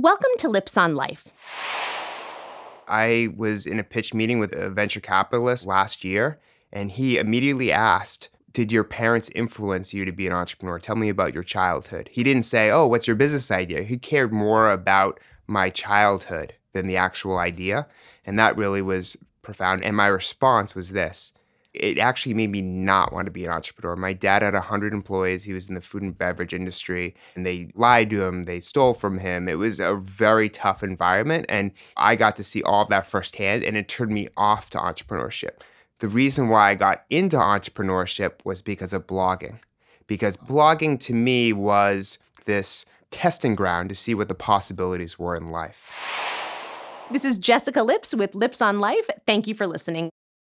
Welcome to Lips on Life. I was in a pitch meeting with a venture capitalist last year, and he immediately asked, Did your parents influence you to be an entrepreneur? Tell me about your childhood. He didn't say, Oh, what's your business idea? He cared more about my childhood than the actual idea. And that really was profound. And my response was this it actually made me not want to be an entrepreneur. My dad had 100 employees. He was in the food and beverage industry, and they lied to him, they stole from him. It was a very tough environment. And I got to see all of that firsthand, and it turned me off to entrepreneurship. The reason why I got into entrepreneurship was because of blogging, because blogging to me was this testing ground to see what the possibilities were in life. This is Jessica Lips with Lips on Life. Thank you for listening.